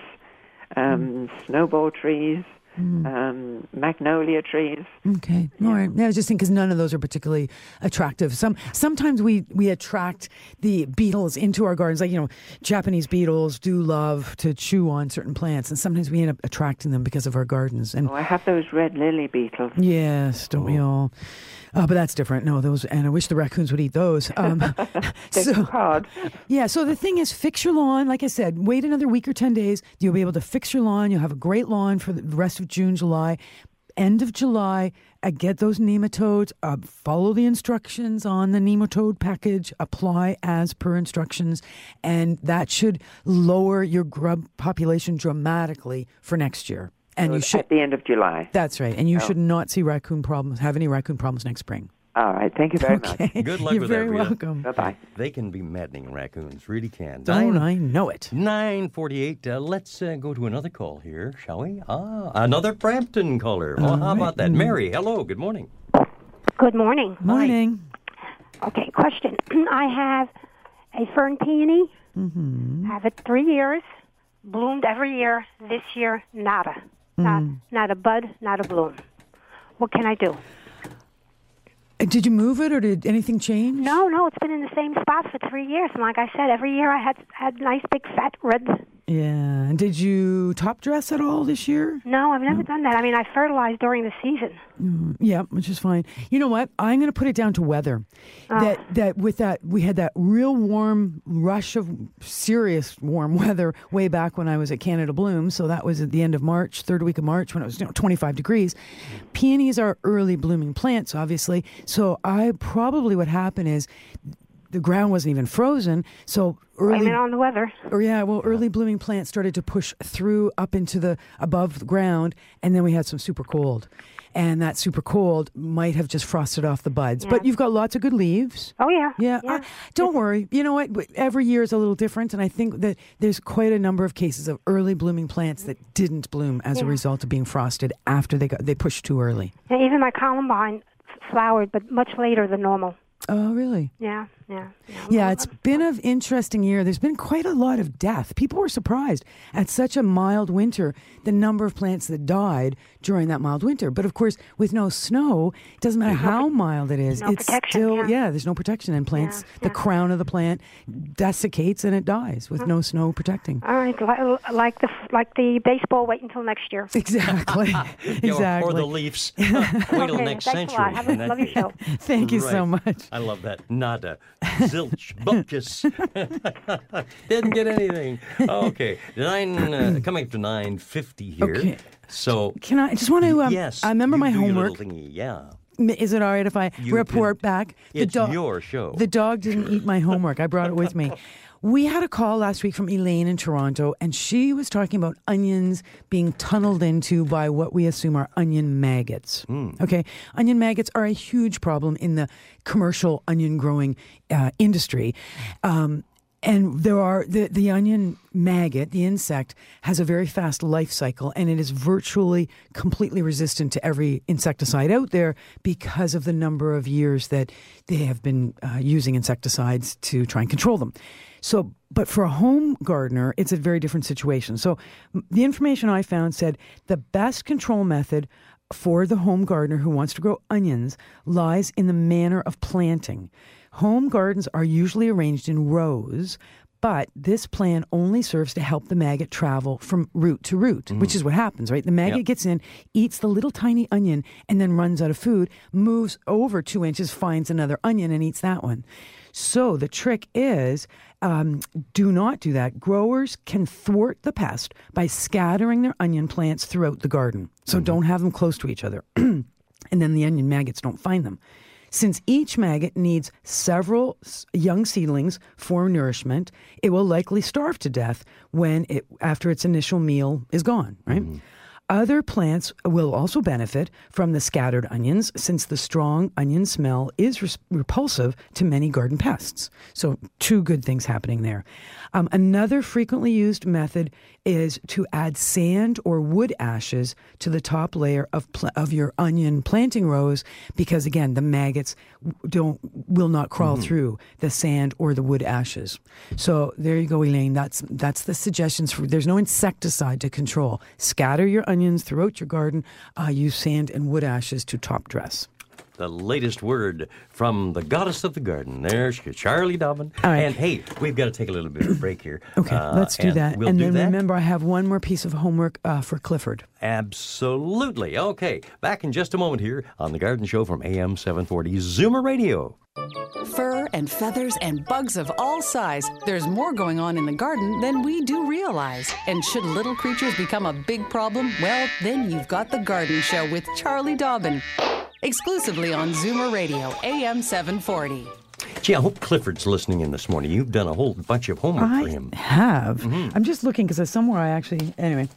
I: um, snowball trees, um, magnolia trees.
B: Okay, all right. Yeah, I was just think because none of those are particularly attractive. Some sometimes we we attract the beetles into our gardens. Like you know, Japanese beetles do love to chew on certain plants, and sometimes we end up attracting them because of our gardens. And
I: Oh, I have those red lily beetles.
B: Yes, don't we all? Uh, but that's different. No, those, and I wish the raccoons would eat those. Um, so,
I: hard.
B: yeah, so the thing is, fix your lawn. Like I said, wait another week or 10 days. You'll be able to fix your lawn. You'll have a great lawn for the rest of June, July. End of July, uh, get those nematodes, uh, follow the instructions on the nematode package, apply as per instructions, and that should lower your grub population dramatically for next year. And you should.
I: At the end of July.
B: That's right. And you
I: Oh.
B: should not see raccoon problems, have any raccoon problems next spring.
I: All right. Thank you very
B: Okay.
I: much.
A: Good luck
B: You're
A: with
B: very
A: that, Rita.
B: welcome.
I: Bye bye.
A: They can be maddening raccoons, really can.
B: Don't
A: Nine-
B: I know it?
A: 948. Uh, let's uh, go to another call here, shall we? Ah, another Brampton caller. Well, how about that? Mary, hello, good morning.
H: Good morning.
B: Morning.
H: Okay, question. I have a fern peony. Mm-hmm. Have it three years. Bloomed every year. This year, nada. Not, not a bud, not a bloom. What can I do?
B: Uh, Did you move it or did anything change?
H: No, no, it's been in the same spot for three years. And like I said, every year I had had nice big fat red.
B: Yeah. And did you top dress at all this year?
H: No, I've never done that. I mean, I fertilized during the season.
B: Mm, yeah, which is fine. You know what? I'm going to put it down to weather. Ah. That that with that we had that real warm rush of serious warm weather way back when I was at Canada Bloom. So that was at the end of March, third week of March when it was you know 25 degrees. Peonies are early blooming plants, obviously. So I probably what happened is the ground wasn't even frozen. So early
H: Blame it on the weather.
B: or yeah, well, early blooming plants started to push through up into the above the ground, and then we had some super cold, and that super cold might have just frosted off the buds. But you've got lots of good leaves.
H: Oh yeah.
B: Yeah, I, don't worry. You know what? Every year is a little different, and I think that there's quite a number of cases of early blooming plants that didn't bloom as a result of being frosted after they got they pushed too early.
H: And even my columbine flowered, but much later than normal.
B: Oh, really?
H: Yeah, Yeah. yeah.
B: Yeah, it's been an interesting year. There's been quite a lot of death. People were surprised at such a mild winter, the number of plants that died during that mild winter. But of course, with no snow, it doesn't matter how mild it is.
H: no
B: it's
H: protection,
B: still
H: yeah.
B: there's no protection and plants.
H: Yeah,
B: The
H: yeah.
B: crown of the plant desiccates and it dies with no mm. snow protecting.
H: All right, like the like the baseball. Wait until next year.
B: Exactly. Exactly.
A: Or, or the Leafs. Wait till
H: Okay,
A: next
H: thanks a lot. Have a-
A: And
H: love your show.
B: Thank you so much.
A: I love that. Nada. Zilch. Buckus. Didn't get anything. Okay. Nine, uh, coming up to 9.50 here.
B: Okay.
A: So,
B: Can I I just want to? Um,
A: yes.
B: I remember
A: you
B: my
A: do your
B: homework.
A: little thingy, Yeah.
B: Is it all right if I
A: You
B: report
A: can-
B: back?
A: It's
B: dog-
A: your show.
B: The dog didn't eat my homework. I brought it with me. We had a call last week from Elaine in Toronto, and she was talking about onions being tunneled into by what we assume are onion maggots. Okay, onion maggots are a huge problem in the commercial onion growing uh, industry. Um, and there are the, the onion maggot, the insect, has a very fast life cycle and it is virtually completely resistant to every insecticide out there because of the number of years that they have been uh, using insecticides to try and control them. So, but for a home gardener, it's a very different situation. So, the information I found said the best control method for the home gardener who wants to grow onions lies in the manner of planting. Home gardens are usually arranged in rows, but this plan only serves to help the maggot travel from root to root, which is what happens, right? The maggot
A: Yep.
B: gets in, eats the little tiny onion, and then runs out of food, moves over two inches, finds another onion, and eats that one. So the trick is um, do not do that. Growers can thwart the pest by scattering their onion plants throughout the garden. So don't have them close to each other. and then the onion maggots don't find them. Since each maggot needs several young seedlings for nourishment, it will likely starve to death when it after its initial meal is gone, right? Other plants will also benefit from the scattered onions since the strong onion smell is repulsive to many garden pests. So, two good things happening there. Um, another frequently used method is to add sand or wood ashes to the top layer of pl- of your onion planting rows because again the maggots don't will not crawl through the sand or the wood ashes. So there you go, Elaine. That's that's the suggestions for. There's no insecticide to control. Scatter your onions throughout your garden. Uh, use sand and wood ashes to top dress.
A: The latest word from the goddess of the garden. There's Charlie Dobbin.
B: All right.
A: And hey, we've got to take a little bit of a break here.
B: Okay,
A: Uh,
B: let's do
A: and
B: that.
A: We'll
B: and
A: do
B: then
A: that.
B: remember, I have one more piece of homework uh, for Clifford.
A: Absolutely. Okay, back in just a moment here on The Garden Show from AM 740 Zoomer Radio.
C: Fur and feathers and bugs of all size. There's more going on in the garden than we do realize. And should little creatures become a big problem, well, then you've got The Garden Show with Charlie Dobbin. Exclusively on Zoomer Radio, AM 740.
A: Gee, I hope Clifford's listening in this morning. You've done a whole bunch of homework for
B: I
A: him.
B: have.
A: Mm-hmm.
B: I'm just looking because somewhere I actually. Anyway.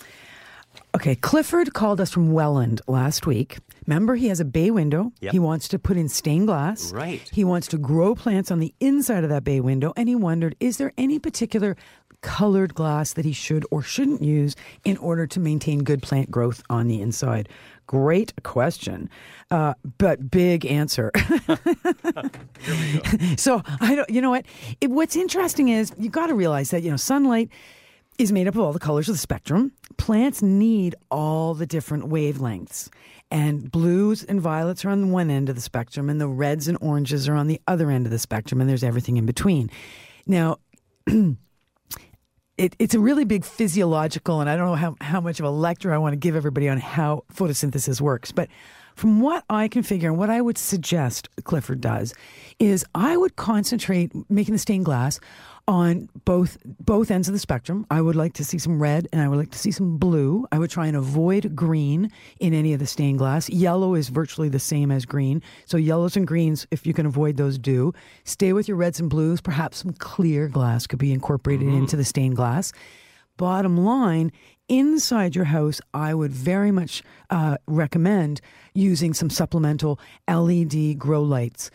B: Okay, Clifford called us from Welland last week. Remember, he has a bay window.
A: Yep.
B: He wants to put in stained glass.
A: Right.
B: He wants to grow plants on the inside of that bay window. And he wondered is there any particular colored glass that he should or shouldn't use in order to maintain good plant growth on the inside? Great question, uh, but big answer. so I don't. You know what? It, what's interesting is you got to realize that you know sunlight is made up of all the colors of the spectrum. Plants need all the different wavelengths. And blues and violets are on one end of the spectrum, and the reds and oranges are on the other end of the spectrum, and there's everything in between. Now, it, it's a really big physiological, and I don't know how, how much of a lecture I want to give everybody on how photosynthesis works, but from what I can figure and what I would suggest Clifford does is I would concentrate making the stained glass on both both ends of the spectrum. I would like to see some red and I would like to see some blue. I would try and avoid green in any of the stained glass. Yellow is virtually the same as green. So yellows and greens, if you can avoid those, do. Stay with your reds and blues. Perhaps some clear glass could be incorporated into the stained glass. Bottom line, inside your house, I would very much uh, recommend using some supplemental LED grow lights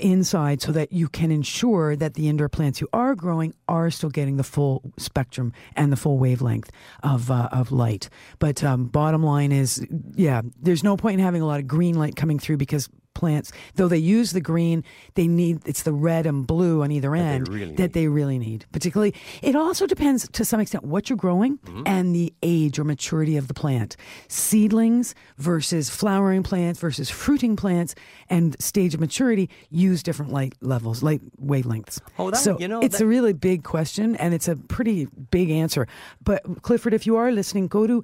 B: inside so that you can ensure that the indoor plants you are growing are still getting the full spectrum and the full wavelength of uh, of light. But um, bottom line is, yeah, there's no point in having a lot of green light coming through because plants, though they use the green, they need it's the red and blue on either end
A: really
B: that they really need. Particularly, it also depends to some extent what you're growing
A: Mm-hmm.
B: and the age or maturity of the plant. Seedlings versus flowering plants versus fruiting plants and stage of maturity use different light levels, light wavelengths.
A: Oh, that-
B: so
A: you know,
B: it's
A: that-
B: a really big question and it's a pretty big answer. But Clifford, if you are listening, go to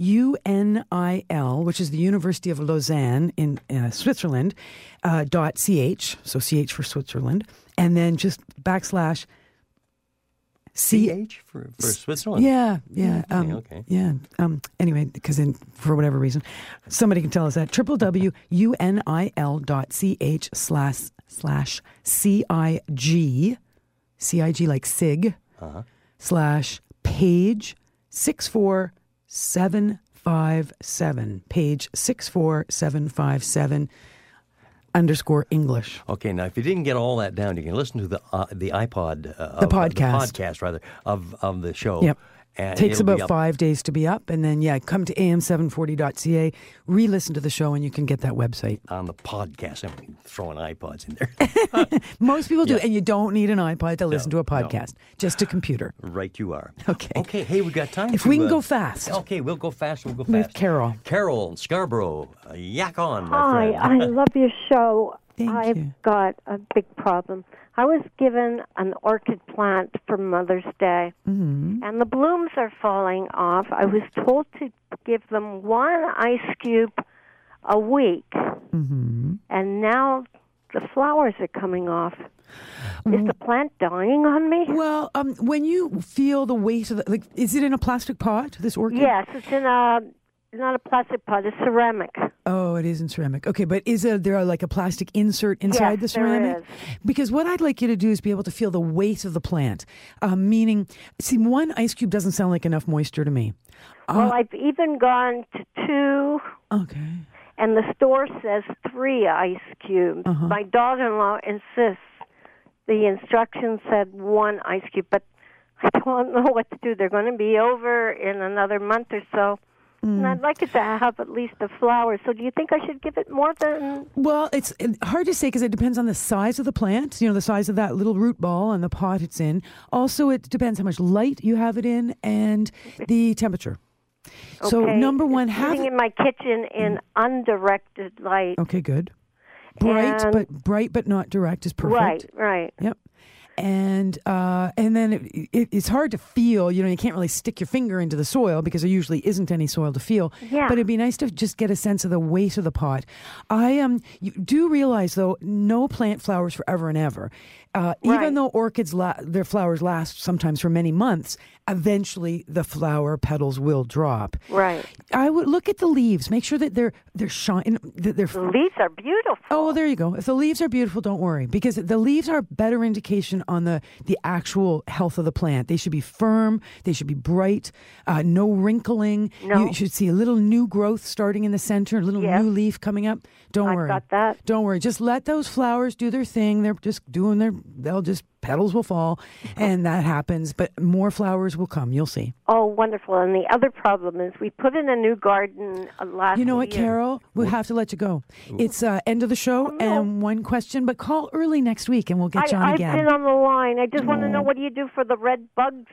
B: www.unil, which is the University of Lausanne in uh, Switzerland, uh, dot ch, so ch for Switzerland, and then just backslash C
A: CH for, for Switzerland?
B: yeah, yeah,
A: Okay,
B: um,
A: okay.
B: yeah. Um, anyway, because for whatever reason, somebody can tell us that www.unil.ch slash slash cig cig like sig
A: Uh-huh.
B: slash page six four seven five seven page six four seven five seven underscore English.
A: Okay, now if you didn't get all that down, you can listen to the uh, the iPod, uh,
B: The
A: of-
B: podcast.
A: the podcast rather of of the show.
B: Yep.
A: And
B: Takes about five days to be up, and then yeah, come to am740.ca, re-listen to the show, and you can get that website.
A: on the podcast. I'm throwing iPods in there.
B: Most people do,
A: Yeah.
B: and you don't need an iPod to listen
A: No,
B: to a podcast, just a computer.
A: right, you are.
B: Okay.
A: Okay. Hey, we got time.
B: If
A: to,
B: we can
A: uh,
B: go fast.
A: Okay, we'll go fast. We'll go
B: With
A: fast.
B: Carol.
A: Carol Scarborough, uh, yak on, my
F: Hi,
A: friend.
F: I love your show.
B: Thank
F: I've
B: you.
F: got a big problem. I was given an orchid plant for Mother's Day,
B: Mm-hmm.
F: and the blooms are falling off. I was told to give them one ice cube a week,
B: Mm-hmm.
F: and now the flowers are coming off. Is the plant dying on me?
B: Well, um, when you feel the weight of the, like, is it in a plastic pot? This orchid?
F: Yes, it's in a not a plastic pot, it's ceramic.
B: Oh, it isn't ceramic. Okay, but is there, there like a plastic insert inside
F: Yes,
B: the
F: there
B: ceramic?
F: is.
B: Because what I'd like you to do is be able to feel the weight of the plant. Um, meaning, see, one ice cube doesn't sound like enough moisture to me.
F: well, I've even gone to two
B: Okay.
F: and the store says three ice cubes.
B: Uh-huh.
F: My daughter-in-law insists the instructions said one ice cube, but I don't know what to do. They're going to be over in another month or so. And
B: Mm.
F: I'd like it to have at least the flowers. So do you think I should give it more than
B: Well, it's hard to say because it depends on the size of the plant, you know, the size of that little root ball and the pot it's in. Also, it depends how much light you have it in and the temperature.
F: Okay.
B: So, number one,
F: it's
B: have
F: sitting in my kitchen in undirected light.
B: Okay, good. Bright,
F: And-
B: but bright but not direct is perfect.
F: Right, right.
B: Yep. And uh, and then it, it, it's hard to feel. You know, you can't really stick your finger into the soil because there usually isn't any soil to feel.
F: Yeah.
B: But it'd be nice to just get a sense of the weight of the pot. I um, you do realize though, no plant flowers forever and ever. Uh,
F: Right.
B: Even though orchids, la- their flowers last sometimes for many months. Eventually, the flower petals will drop.
F: Right.
B: I would look at the leaves. Make sure that they're they're shine. That they're
F: The leaves are beautiful.
B: Oh, there you go. If the leaves are beautiful, don't worry because the leaves are a better indication on the the actual health of the plant. They should be firm. They should be bright. Uh, no wrinkling.
F: No.
B: You should see a little new growth starting in the center. A little
F: Yes.
B: new leaf coming up. Don't
F: I've
B: worry.
F: got that.
B: Don't worry. Just let those flowers do their thing. They're just doing their. They'll just petals will fall, and that happens. But more flowers will come. You'll see.
F: Oh, wonderful. And the other problem is we put in a new garden uh, last
B: You know what,
F: year.
B: Carol? We have to let you go. It's uh, end of the show and one question, but call early next week and we'll get
F: Oh, I,
B: you on
F: I've
B: again.
F: been on the line. I just want to know what do you do for the red bugs?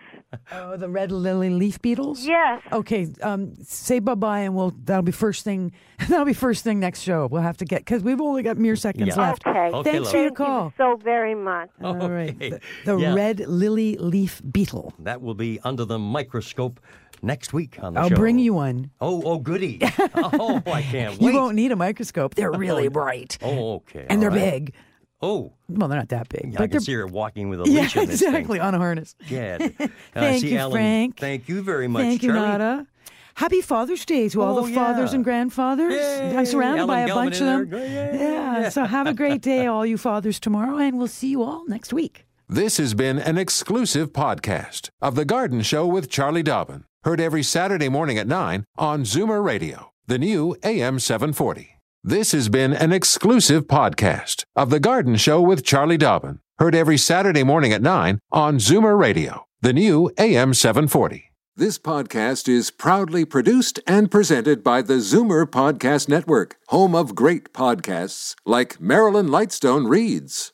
B: Oh, the red lily leaf beetles.
F: Yes.
B: Okay. Um, say bye bye, and we'll. That'll be first thing. That'll be first thing next show. We'll have to get because we've only got mere seconds
A: Yeah.
B: left.
F: Okay.
A: Okay,
B: Thanks
A: love.
B: for your
F: Thank you
B: call.
F: so very much.
B: All right. The, the
A: Yeah.
B: red lily leaf beetle.
A: That will be under the microscope next week on the show.
B: I'll bring you one.
A: Oh, oh, goody. oh, I can't
B: You won't need a microscope. They're really bright.
A: Oh, okay.
B: And they're
A: all right.
B: big.
A: Oh,
B: Well, they're not that big.
A: yeah,
B: but
A: I can see her walking with a
B: yeah,
A: leash in this
B: exactly
A: thing.
B: on a harness.
A: Gad. Uh,
B: Thank
A: see
B: you,
A: Alan,
B: Frank.
A: Thank you very much,
B: Thank you, Nada. Happy Father's Day to all
A: Oh,
B: the fathers
A: yeah.
B: and grandfathers. I'm surrounded
A: Alan
B: by a
A: Gelman
B: bunch of them.
A: there.
B: Yeah. So have a great day, all you fathers, tomorrow, and we'll see you all next week.
J: This has been an exclusive podcast of The Garden Show with Charlie Dobbin. Heard every Saturday morning at 9 on Zoomer Radio, the new AM 740. This has been an exclusive podcast of The Garden Show with Charlie Dobbin. Heard every Saturday morning at 9 on Zoomer Radio, the new AM 740. This podcast is proudly produced and presented by the Zoomer Podcast Network, home of great podcasts like Marilyn Lightstone Reads,